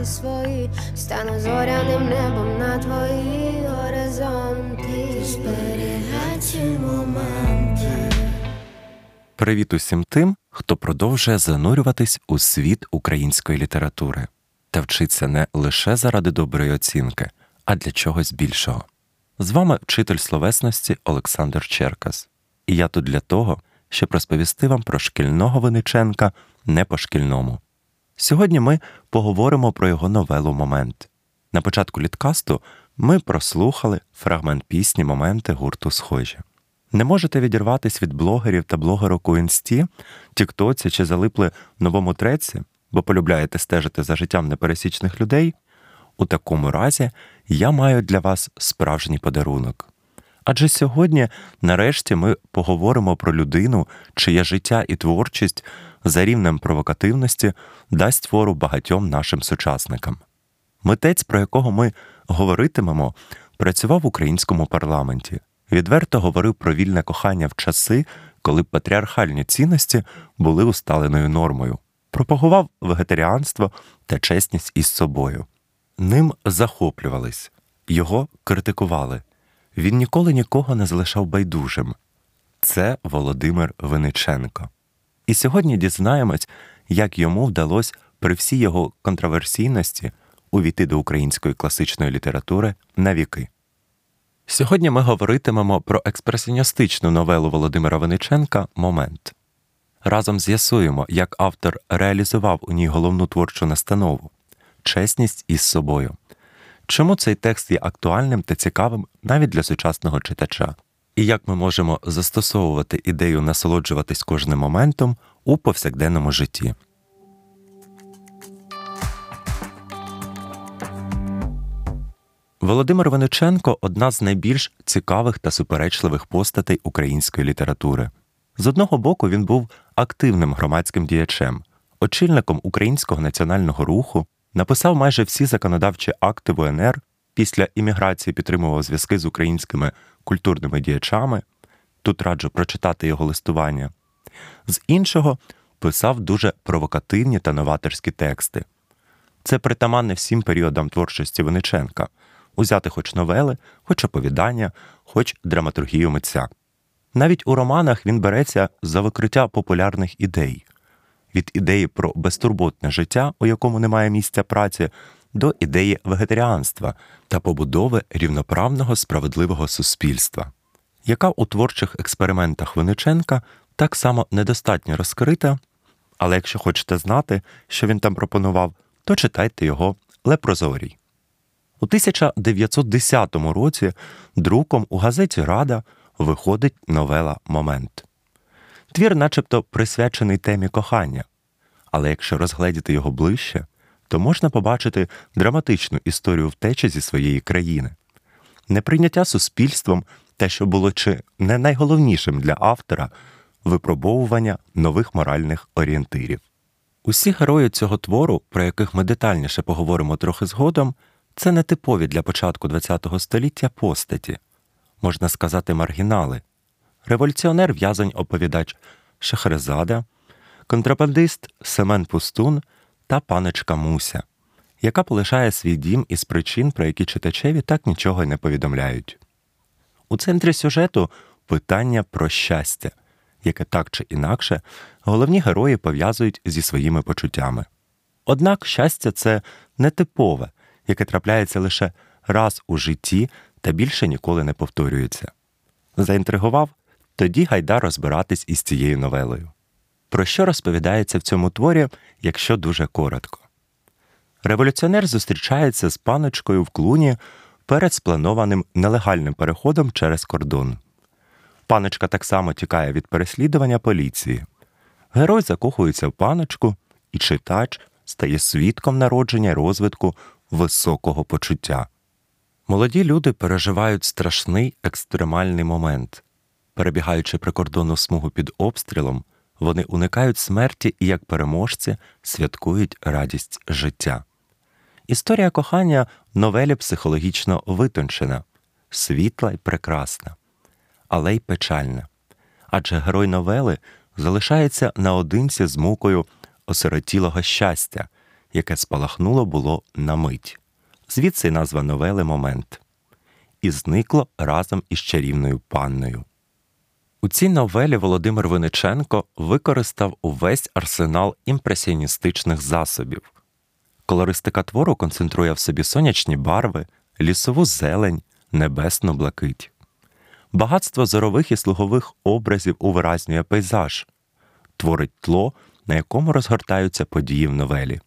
Навушники свої Стану зоряним небом на твої горизонти Зберігай моменти Привіт усім тим, хто продовжує занурюватись у світ української літератури та вчиться не лише заради доброї оцінки, а для чогось більшого. З вами вчитель словесності Олександр Черкас, і я тут для того, щоб розповісти вам про шкільного Виниченка не по шкільному. Сьогодні ми поговоримо про його новелу Момент. На початку літкасту ми прослухали фрагмент пісні Моменти гурту Схожі. Не можете відірватись від блогерів та блогерок у інсті, тіктоці чи залипли в новому треці, бо полюбляєте стежити за життям непересічних людей. У такому разі я маю для вас справжній подарунок. Адже сьогодні, нарешті, ми поговоримо про людину, чиє життя і творчість за рівнем провокативності дасть твору багатьом нашим сучасникам. Митець, про якого ми говоритимемо, працював в українському парламенті, відверто говорив про вільне кохання в часи, коли патріархальні цінності були усталеною нормою, пропагував вегетаріанство та чесність із собою. Ним захоплювались, його критикували. Він ніколи нікого не залишав байдужим. Це Володимир Виниченко. І сьогодні дізнаємось, як йому вдалося при всій його контроверсійності увійти до української класичної літератури на віки. Сьогодні ми говоритимемо про експресіоністичну новелу Володимира Виниченка Момент. Разом з'ясуємо, як автор реалізував у ній головну творчу настанову чесність із собою. Чому цей текст є актуальним та цікавим навіть для сучасного читача, і як ми можемо застосовувати ідею насолоджуватись кожним моментом у повсякденному житті. Володимир Виниченко одна з найбільш цікавих та суперечливих постатей української літератури. З одного боку, він був активним громадським діячем, очільником українського національного руху, написав майже всі законодавчі акти в УНР, після імміграції підтримував зв'язки з українськими культурними діячами. Тут раджу прочитати його листування. З іншого писав дуже провокативні та новаторські тексти. Це притаманне всім періодам творчості Виниченка узяти хоч новели, хоч оповідання, хоч драматургію митця. Навіть у романах він береться за викриття популярних ідей від ідеї про безтурботне життя, у якому немає місця праці, до ідеї вегетаріанства та побудови рівноправного справедливого суспільства, яка у творчих експериментах Виниченка так само недостатньо розкрита, але якщо хочете знати, що він там пропонував, то читайте його Лепрозорій. У 1910 році друком у газеті Рада виходить новела Момент. Твір, начебто, присвячений темі кохання, але якщо розгледіти його ближче, то можна побачити драматичну історію втечі зі своєї країни, неприйняття суспільством, те, що було чи не найголовнішим для автора випробовування нових моральних орієнтирів. Усі герої цього твору, про яких ми детальніше поговоримо трохи згодом, це не типові для початку ХХ століття постаті, можна сказати, маргінали, революціонер в'язень оповідач Шахрезада, контрабандист Семен Пустун та паничка Муся, яка полишає свій дім із причин, про які читачеві так нічого й не повідомляють. У центрі сюжету питання про щастя, яке так чи інакше головні герої пов'язують зі своїми почуттями. Однак щастя це нетипове, яке трапляється лише раз у житті та більше ніколи не повторюється. Заінтригував, тоді гайда розбиратись із цією новелою. Про що розповідається в цьому творі, якщо дуже коротко. Революціонер зустрічається з паночкою в клуні перед спланованим нелегальним переходом через кордон. Паночка так само тікає від переслідування поліції. Герой закохується в паночку, і читач стає свідком народження розвитку високого почуття. Молоді люди переживають страшний екстремальний момент. Перебігаючи прикордонну смугу під обстрілом, вони уникають смерті і як переможці святкують радість життя. Історія кохання новелі психологічно витончена, світла й прекрасна, але й печальна. Адже герой новели залишається наодинці з мукою осиротілого щастя, яке спалахнуло було на мить. Звідси назва новели Момент, і зникло разом із чарівною панною. У цій новелі Володимир Виниченко використав увесь арсенал імпресіоністичних засобів. Колористика твору концентрує в собі сонячні барви, лісову зелень, небесну блакить. Багатство зорових і слугових образів увиразнює пейзаж, творить тло, на якому розгортаються події в новелі.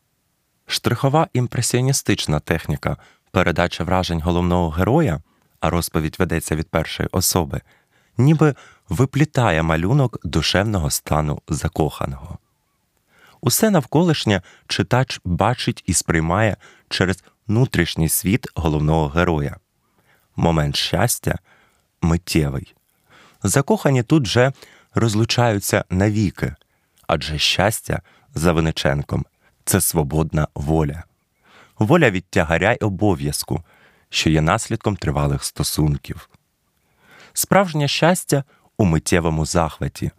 Штрихова імпресіоністична техніка передача вражень головного героя, а розповідь ведеться від першої особи, ніби виплітає малюнок душевного стану закоханого. Усе навколишнє читач бачить і сприймає через внутрішній світ головного героя. Момент щастя миттєвий. Закохані тут же розлучаються навіки, адже щастя за Виниченком це свободна воля, воля від тягаря й обов'язку, що є наслідком тривалих стосунків. Справжнє щастя у миттєвому захваті.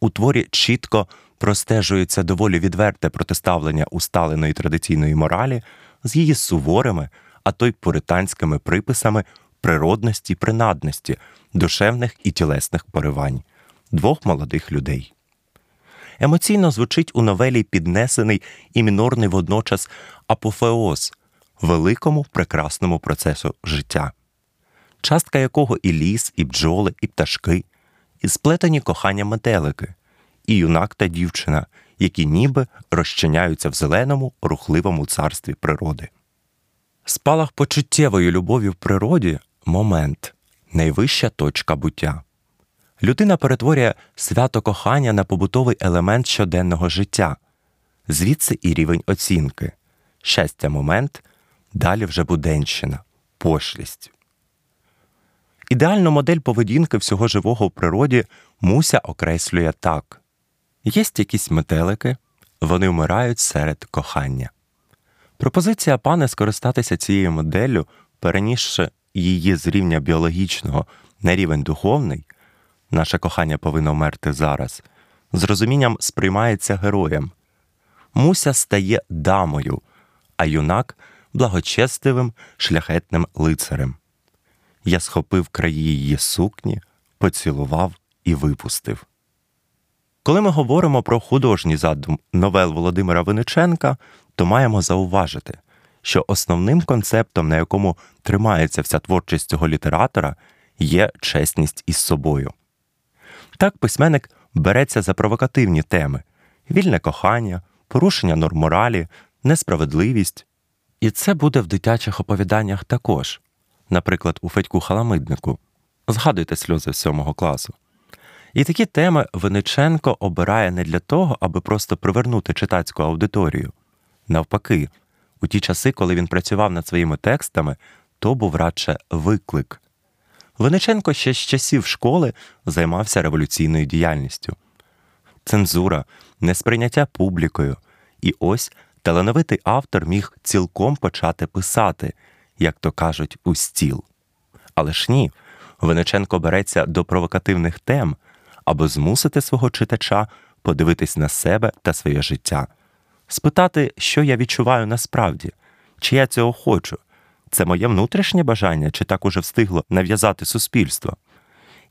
У творі чітко простежується доволі відверте протиставлення усталеної традиційної моралі з її суворими, а то й пуританськими приписами природності принадності, душевних і тілесних поривань двох молодих людей. Емоційно звучить у новелі піднесений і мінорний водночас апофеоз великому прекрасному процесу життя, частка якого і ліс, і бджоли, і пташки, і сплетені кохання метелики, і юнак та дівчина, які ніби розчиняються в зеленому, рухливому царстві природи. Спалах почуттєвої любові в природі момент, найвища точка буття. Людина перетворює свято кохання на побутовий елемент щоденного життя, звідси і рівень оцінки, щастя, момент, далі вже буденщина, пошлість. Ідеальну модель поведінки всього живого в природі Муся окреслює так єсть якісь метелики, вони вмирають серед кохання. Пропозиція пане скористатися цією моделлю, перенісши її з рівня біологічного на рівень духовний, наше кохання повинно вмерти зараз, з розумінням сприймається героєм. Муся стає дамою, а юнак благочестивим шляхетним лицарем. Я схопив краї її сукні, поцілував і випустив. Коли ми говоримо про художній задум новел Володимира Виниченка, то маємо зауважити, що основним концептом, на якому тримається вся творчість цього літератора, є чесність із собою. Так письменник береться за провокативні теми вільне кохання, порушення норм моралі, несправедливість. І це буде в дитячих оповіданнях також, наприклад, у Федьку Халамиднику. Згадуйте сльози сьомого класу. І такі теми Виниченко обирає не для того, аби просто привернути читацьку аудиторію. Навпаки, у ті часи, коли він працював над своїми текстами, то був радше виклик. Виниченко ще з часів школи займався революційною діяльністю. Цензура, несприйняття публікою, і ось талановитий автор міг цілком почати писати, як то кажуть, у стіл. Але ж ні, Виниченко береться до провокативних тем, аби змусити свого читача подивитись на себе та своє життя, спитати, що я відчуваю насправді, чи я цього хочу, це моє внутрішнє бажання, чи так уже встигло нав'язати суспільство.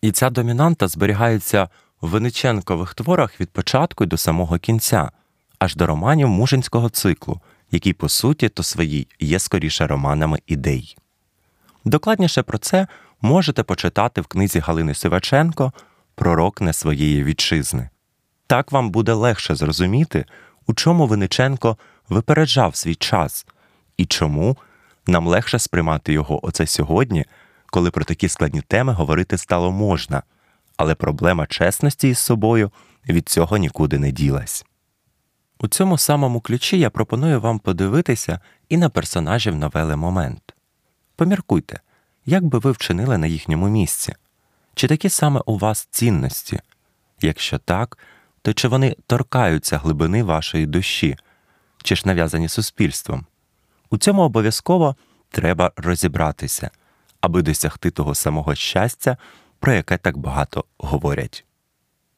І ця домінанта зберігається в Виниченкових творах від початку до самого кінця, аж до романів мужинського циклу, який, по суті, то своїй є скоріше романами ідей. Докладніше про це можете почитати в книзі Галини Сиваченко Пророк не своєї вітчизни. Так вам буде легше зрозуміти, у чому Виниченко випереджав свій час і чому нам легше сприймати його оце сьогодні, коли про такі складні теми говорити стало можна, але проблема чесності із собою від цього нікуди не ділась. У цьому самому ключі я пропоную вам подивитися і на персонажів новели Момент. Поміркуйте, як би ви вчинили на їхньому місці? Чи такі саме у вас цінності? Якщо так, то чи вони торкаються глибини вашої душі, чи ж нав'язані суспільством? У цьому обов'язково треба розібратися, аби досягти того самого щастя, про яке так багато говорять.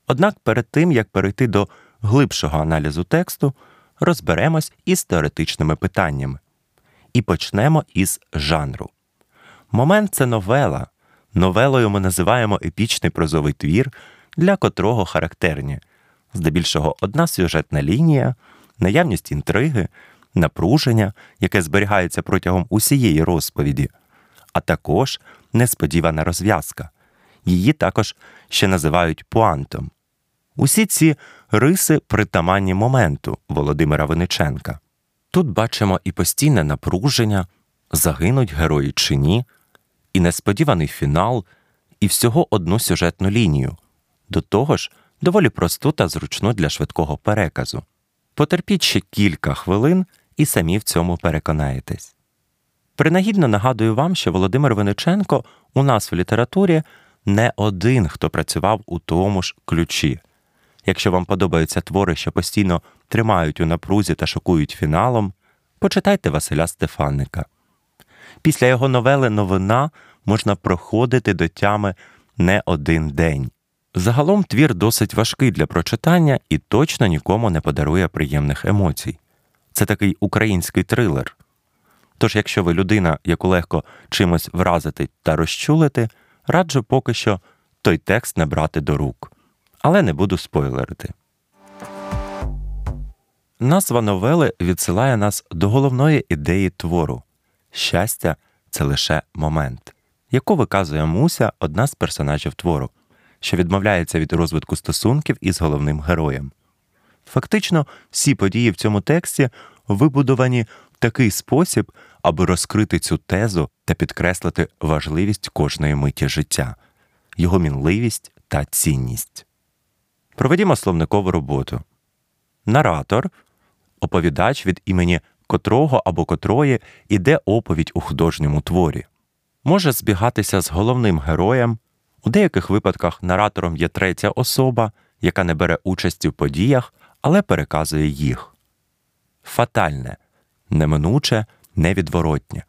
Однак перед тим як перейти до глибшого аналізу тексту, розберемось із теоретичними питаннями. І почнемо із жанру. Момент це новела. Новелою ми називаємо епічний прозовий твір, для котрого характерні здебільшого одна сюжетна лінія, наявність інтриги, напруження, яке зберігається протягом усієї розповіді, а також несподівана розв'язка. Її також ще називають пуантом. Усі ці риси притаманні моменту Володимира Виниченка. Тут бачимо і постійне напруження, загинуть герої чи ні, і несподіваний фінал, і всього одну сюжетну лінію, до того ж, доволі просту та зручну для швидкого переказу. Потерпіть ще кілька хвилин і самі в цьому переконаєтесь. Принагідно нагадую вам, що Володимир Виниченко у нас в літературі не один, хто працював у тому ж ключі. Якщо вам подобаються твори, що постійно тримають у напрузі та шокують фіналом, почитайте Василя Стефаника. Після його новели Новина можна проходити до тями не один день. Загалом твір досить важкий для прочитання і точно нікому не подарує приємних емоцій. Це такий український трилер. Тож, якщо ви людина, яку легко чимось вразити та розчулити, раджу поки що той текст не брати до рук. Але не буду спойлерити. Назва новели відсилає нас до головної ідеї твору щастя це лише момент, яку виказує Муся одна з персонажів твору, що відмовляється від розвитку стосунків із головним героєм. Фактично, всі події в цьому тексті вибудовані в такий спосіб, аби розкрити цю тезу та підкреслити важливість кожної миті життя, його мінливість та цінність. Проведімо словникову роботу. Наратор оповідач, від імені котрого або котрої іде оповідь у художньому творі, може збігатися з головним героєм. У деяких випадках наратором є третя особа, яка не бере участі в подіях, але переказує їх. Фатальне, неминуче, невідворотнє.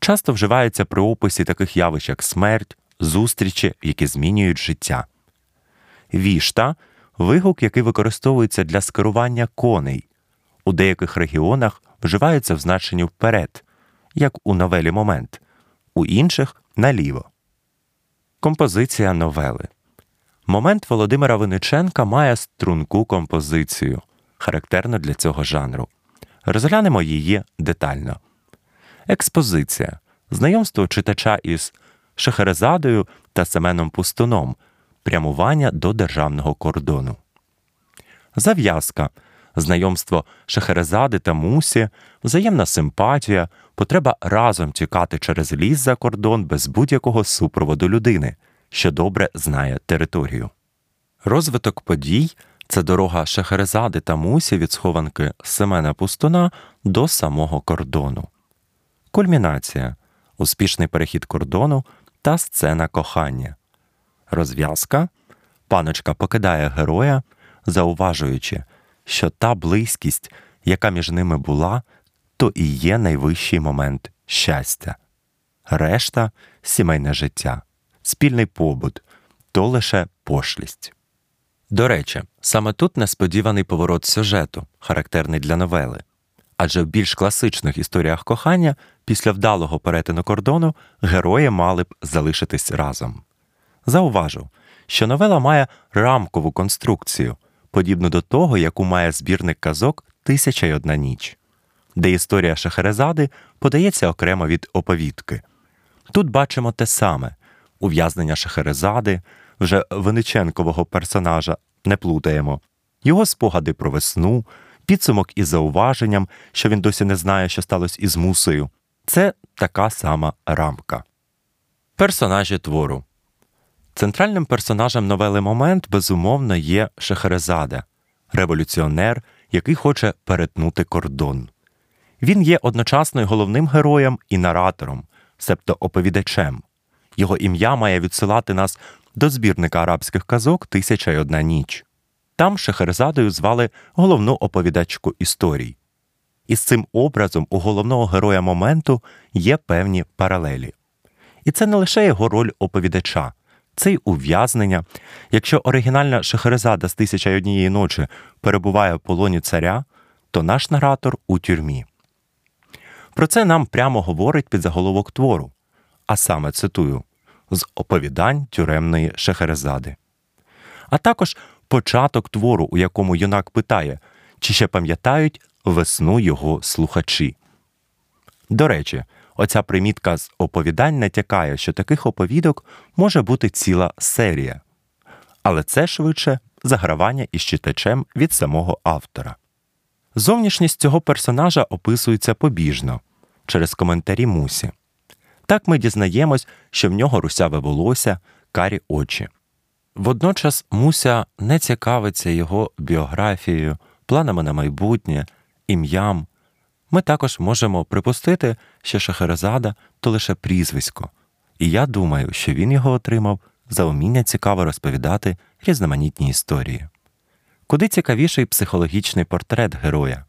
Часто вживається при описі таких явищ, як смерть, зустрічі, які змінюють життя. Вішта вигук, який використовується для скерування коней. У деяких регіонах вживаються в значенні вперед, як у новелі Момент, у інших наліво. Композиція новели. Момент Володимира Виниченка має струнку композицію, характерну для цього жанру. Розглянемо її детально. Експозиція знайомство читача із Шахерезадою та Семеном Пустуном, прямування до державного кордону. Зав'язка знайомство Шахерезади та Мусі, взаємна симпатія, потреба разом тікати через ліс за кордон без будь-якого супроводу людини, що добре знає територію. Розвиток подій це дорога Шахерезади та Мусі від схованки Семена Пустуна до самого кордону. Кульмінація успішний перехід кордону та сцена кохання. Розв'язка паночка покидає героя, зауважуючи, що та близькість, яка між ними була, то і є найвищий момент щастя, решта сімейне життя, спільний побут то лише пошлість. До речі, саме тут несподіваний поворот сюжету, характерний для новели. Адже в більш класичних історіях кохання після вдалого перетину кордону герої мали б залишитись разом. Зауважу, що новела має рамкову конструкцію, подібну до того, яку має збірник казок Тисяча й одна ніч, де історія Шахерезади подається окремо від оповідки. Тут бачимо те саме ув'язнення Шахерезади, вже Виниченкового персонажа не плутаємо, його спогади про весну, підсумок із зауваженням, що він досі не знає, що сталося із мусою. Це така сама рамка. Персонажі твору Центральним персонажем новели Момент безумовно є Шахерезада, революціонер, який хоче перетнути кордон. Він є одночасно й головним героєм і наратором, себто оповідачем. Його ім'я має відсилати нас до збірника арабських казок Тисяча й одна ніч. Там Шехерезадою звали головну оповідачку історій. І з цим образом у головного героя моменту є певні паралелі. І це не лише його роль оповідача, це й ув'язнення. Якщо оригінальна Шехерезада з тисяча й однієї ночі перебуває в полоні царя, то наш наратор у тюрмі. Про це нам прямо говорить підзаголовок твору, а саме цитую з оповідань тюремної Шехерезади. А також початок твору, у якому юнак питає, чи ще пам'ятають весну його слухачі. До речі, оця примітка з оповідань натякає, що таких оповідок може бути ціла серія. Але це швидше загравання із читачем від самого автора. Зовнішність цього персонажа описується побіжно через коментарі Мусі. Так ми дізнаємось, що в нього русяве волосся, карі очі. Водночас Муся не цікавиться його біографією, планами на майбутнє, ім'ям. Ми також можемо припустити, що Шахерезада то лише прізвисько, і я думаю, що він його отримав за уміння цікаво розповідати різноманітні історії. Куди цікавіший психологічний портрет героя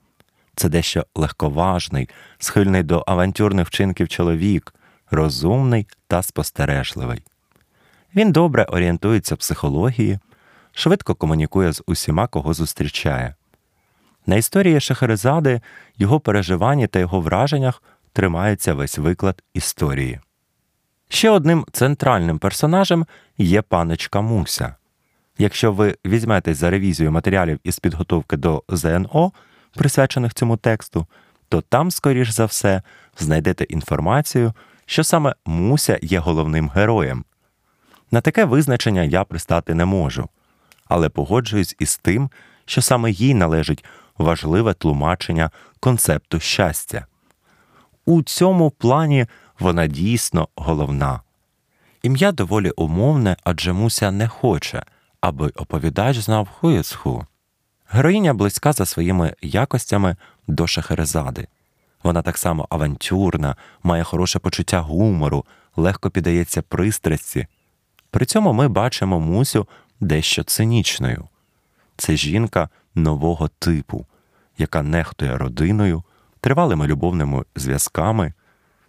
це дещо легковажний, схильний до авантюрних вчинків чоловік, розумний та спостережливий. Він добре орієнтується в психології, швидко комунікує з усіма, кого зустрічає. На історії Шахерезади, його переживанні та його враженнях тримається весь виклад історії. Ще одним центральним персонажем є паночка Муся. Якщо ви візьметесь за ревізію матеріалів із підготовки до ЗНО, присвячених цьому тексту, то там, скоріш за все, знайдете інформацію, що саме Муся є головним героєм. На таке визначення я пристати не можу, але погоджуюсь із тим, що саме їй належить важливе тлумачення концепту щастя. У цьому плані вона дійсно головна. Ім'я доволі умовне, адже Муся не хоче, аби оповідач знав who. Героїня близька за своїми якостями до Шахерезади. Вона так само авантюрна, має хороше почуття гумору, легко піддається пристрасті. При цьому ми бачимо Мусю дещо цинічною. Це жінка нового типу, яка нехтує родиною, тривалими любовними зв'язками.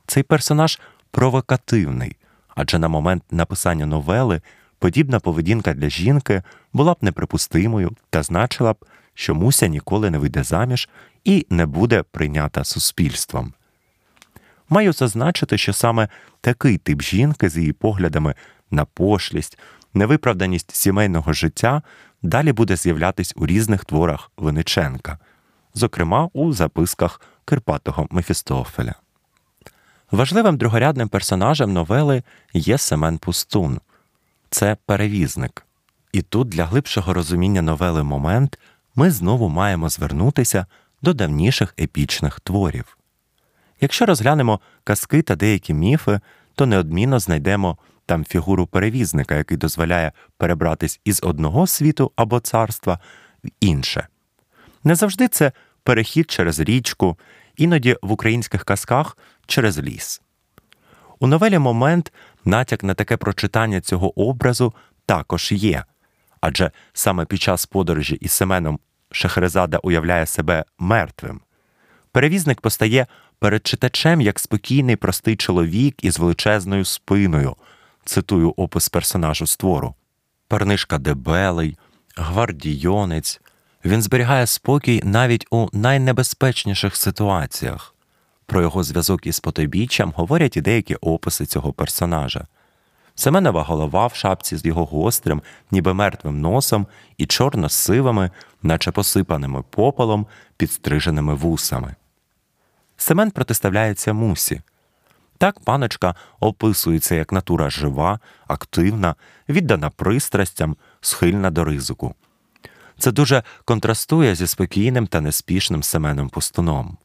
Цей персонаж провокативний, адже на момент написання новели подібна поведінка для жінки була б неприпустимою та значила б, що Муся ніколи не вийде заміж і не буде прийнята суспільством. Маю зазначити, що саме такий тип жінки з її поглядами на пошлість, невиправданість сімейного життя далі буде з'являтись у різних творах Виниченка, зокрема у записках Кирпатого Мефістофеля. Важливим другорядним персонажем новели є Семен Пустун, це перевізник. І тут для глибшого розуміння новели момент ми знову маємо звернутися до давніших епічних творів. Якщо розглянемо казки та деякі міфи, то неодмінно знайдемо там фігуру перевізника, який дозволяє перебратись із одного світу або царства в інше. Не завжди це перехід через річку, іноді в українських казках через ліс. У новелі момент натяк на таке прочитання цього образу також є, адже саме під час подорожі із Семеном Шахерезада уявляє себе мертвим. Перевізник постає перед читачем як спокійний простий чоловік із величезною спиною, цитую опис персонажу з твору. Парнишка дебелий, гвардійонець. Він зберігає спокій навіть у найнебезпечніших ситуаціях. Про його зв'язок із потойбіччям говорять і деякі описи цього персонажа. Семенова голова в шапці з його гострим, ніби мертвим носом і чорно-сивими, наче посипаними попелом, підстриженими вусами. Семен протиставляється мусі. Так паночка описується як натура жива, активна, віддана пристрастям, схильна до ризику. Це дуже контрастує зі спокійним та неспішним Семеном Пустуном.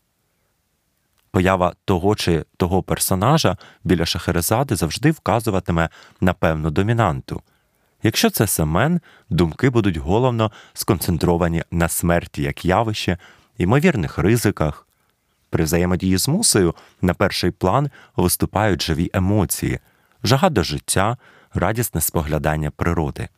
Поява того чи того персонажа біля Шахерезади завжди вказуватиме на певну домінанту. Якщо це Семен, думки будуть головно сконцентровані на смерті як явище, ймовірних ризиках. При взаємодії з мусою на перший план виступають живі емоції, жага до життя, радісне споглядання природи.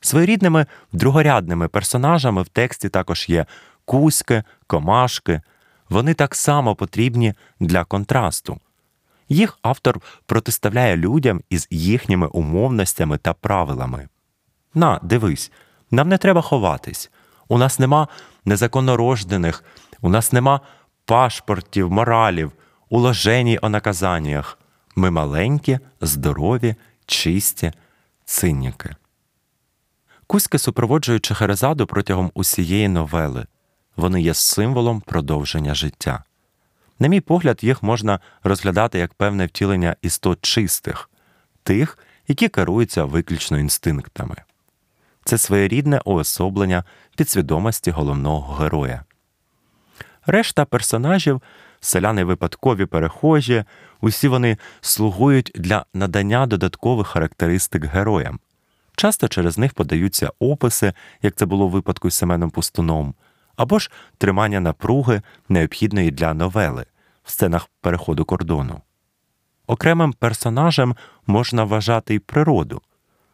Своєрідними другорядними персонажами в тексті також є кузьки, комашки. Вони так само потрібні для контрасту. Їх автор протиставляє людям із їхніми умовностями та правилами. На, дивись, нам не треба ховатись. У нас нема незаконнорождених, у нас нема пашпортів, моралів, уложеній о наказаннях. Ми маленькі, здорові, чисті, циніки. Кузьки супроводжують Чехерезаду протягом усієї новели. Вони є символом продовження життя. На мій погляд, їх можна розглядати як певне втілення істот чистих, тих, які керуються виключно інстинктами. Це своєрідне уособлення підсвідомості головного героя. Решта персонажів, селяни випадкові перехожі, усі вони слугують для надання додаткових характеристик героям. Часто через них подаються описи, як це було в випадку з Семеном Пустуном, або ж тримання напруги, необхідної для новели в сценах переходу кордону. Окремим персонажем можна вважати й природу.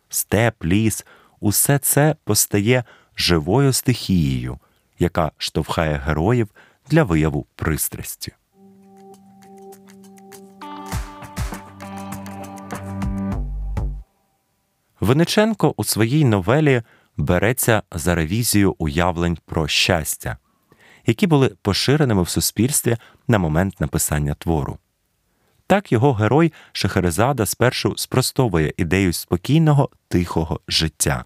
Степ, ліс, усе це постає живою стихією, яка штовхає героїв для вияву пристрасті. Виниченко у своїй новелі береться за ревізію уявлень про щастя, які були поширеними в суспільстві на момент написання твору. Так його герой Шахерезада спершу спростовує ідею спокійного, тихого життя.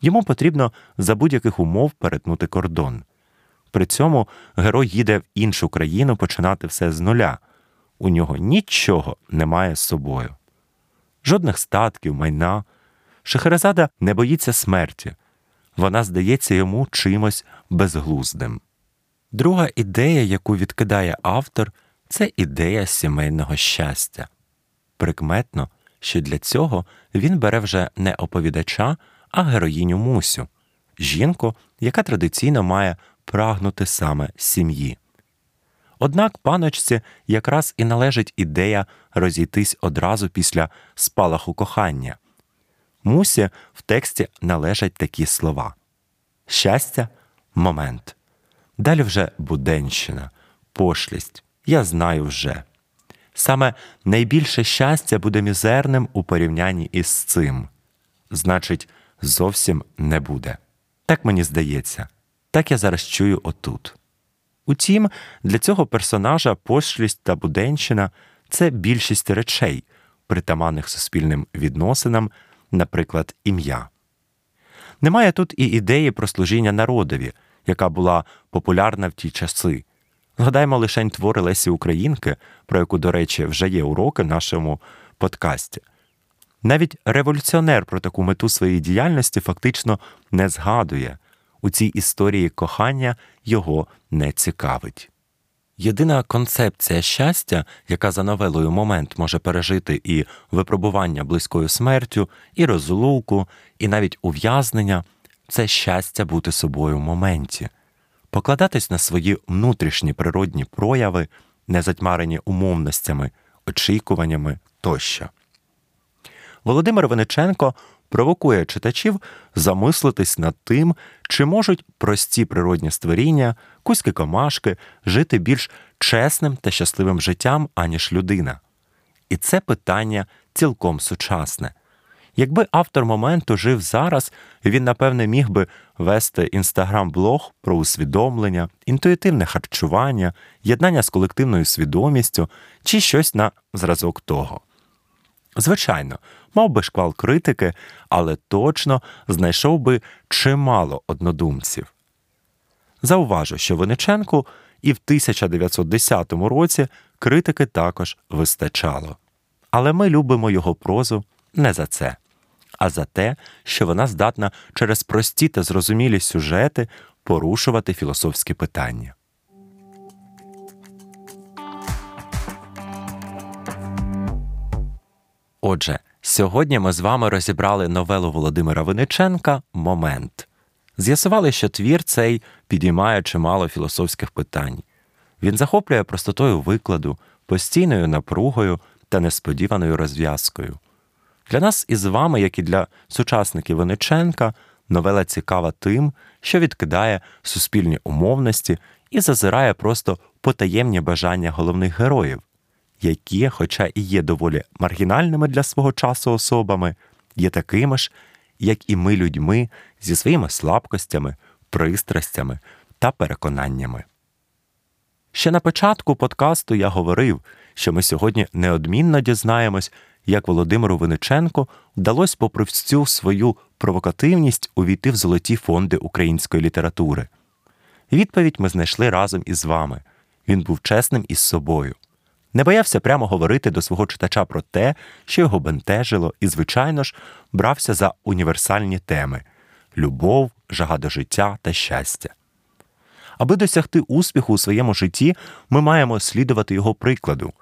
Йому потрібно за будь-яких умов перетнути кордон. При цьому герой їде в іншу країну починати все з нуля. У нього нічого немає з собою. Жодних статків, майна. Шахерезада не боїться смерті. Вона здається йому чимось безглуздим. Друга ідея, яку відкидає автор, це ідея сімейного щастя. Прикметно, що для цього він бере вже не оповідача, а героїню Мусю, жінку, яка традиційно має прагнути саме сім'ї. Однак паночці якраз і належить ідея розійтись одразу після спалаху кохання. Мусі в тексті належать такі слова: щастя, момент. Далі вже буденщина, пошлість. Я знаю вже. Саме найбільше щастя буде мізерним у порівнянні із цим. Значить, зовсім не буде. Так мені здається, так я зараз чую отут. Утім, для цього персонажа пошлість та буденщина це більшість речей, притаманних суспільним відносинам, наприклад, ім'я. Немає тут і ідеї про служіння народові, яка була популярна в ті часи. Згадаємо лише твори Лесі Українки, про яку, до речі, вже є уроки в нашому подкасті. Навіть революціонер про таку мету своєї діяльності фактично не згадує у цій історії кохання його не цікавить. Єдина концепція щастя, яка за новелою момент може пережити і випробування близькою смертю, і розлуку, і навіть ув'язнення це щастя бути собою в моменті, покладатись на свої внутрішні природні прояви, не затьмарені умовностями, очікуваннями тощо. Володимир Вениченко провокує читачів замислитись над тим, чи можуть прості природні створіння, кузьки комашки жити більш чесним та щасливим життям, аніж людина. І це питання цілком сучасне. Якби автор моменту жив зараз, він, напевне, міг би вести інстаграм-блог про усвідомлення, інтуїтивне харчування, єднання з колективною свідомістю чи щось на зразок того. Звичайно, мав би шквал критики, але точно знайшов би чимало однодумців. Зауважу, що Виниченку і в 1910 році критики також вистачало. Але ми любимо його прозу не за це, а за те, що вона здатна через прості та зрозумілі сюжети порушувати філософські питання. Отже, Сьогодні ми з вами розібрали новелу Володимира Винниченка Момент. З'ясували, що твір цей підіймає чимало філософських питань. Він захоплює простотою викладу, постійною напругою та несподіваною розв'язкою. Для нас із вами, як і для сучасників Винниченка, новела цікава тим, що відкидає суспільні умовності і зазирає просто потаємні бажання головних героїв, які, хоча і є доволі маргінальними для свого часу особами, є такими ж, як і ми людьми зі своїми слабкостями, пристрастями та переконаннями. Ще на початку подкасту я говорив, що ми сьогодні неодмінно дізнаємось, як Володимиру Виниченку вдалося, попри всю свою провокативність, увійти в золоті фонди української літератури. Відповідь ми знайшли разом із вами. Він був чесним із собою. Не боявся прямо говорити до свого читача про те, що його бентежило, і, звичайно ж, брався за універсальні теми любов, жага до життя та щастя. Аби досягти успіху у своєму житті, ми маємо слідувати його прикладу,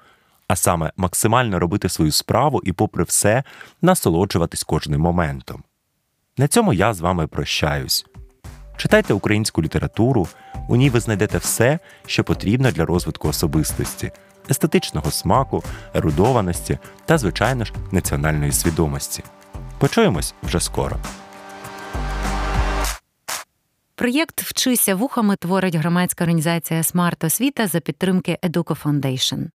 а саме максимально робити свою справу і, попри все, насолоджуватись кожним моментом. На цьому я з вами прощаюсь. Читайте українську літературу, у ній ви знайдете все, що потрібно для розвитку особистості, естетичного смаку, ерудованості та, звичайно ж, національної свідомості. Почуємось вже скоро. Проєкт Вчися вухами творить громадська організація Смарт Освіта за підтримки Educo Foundation.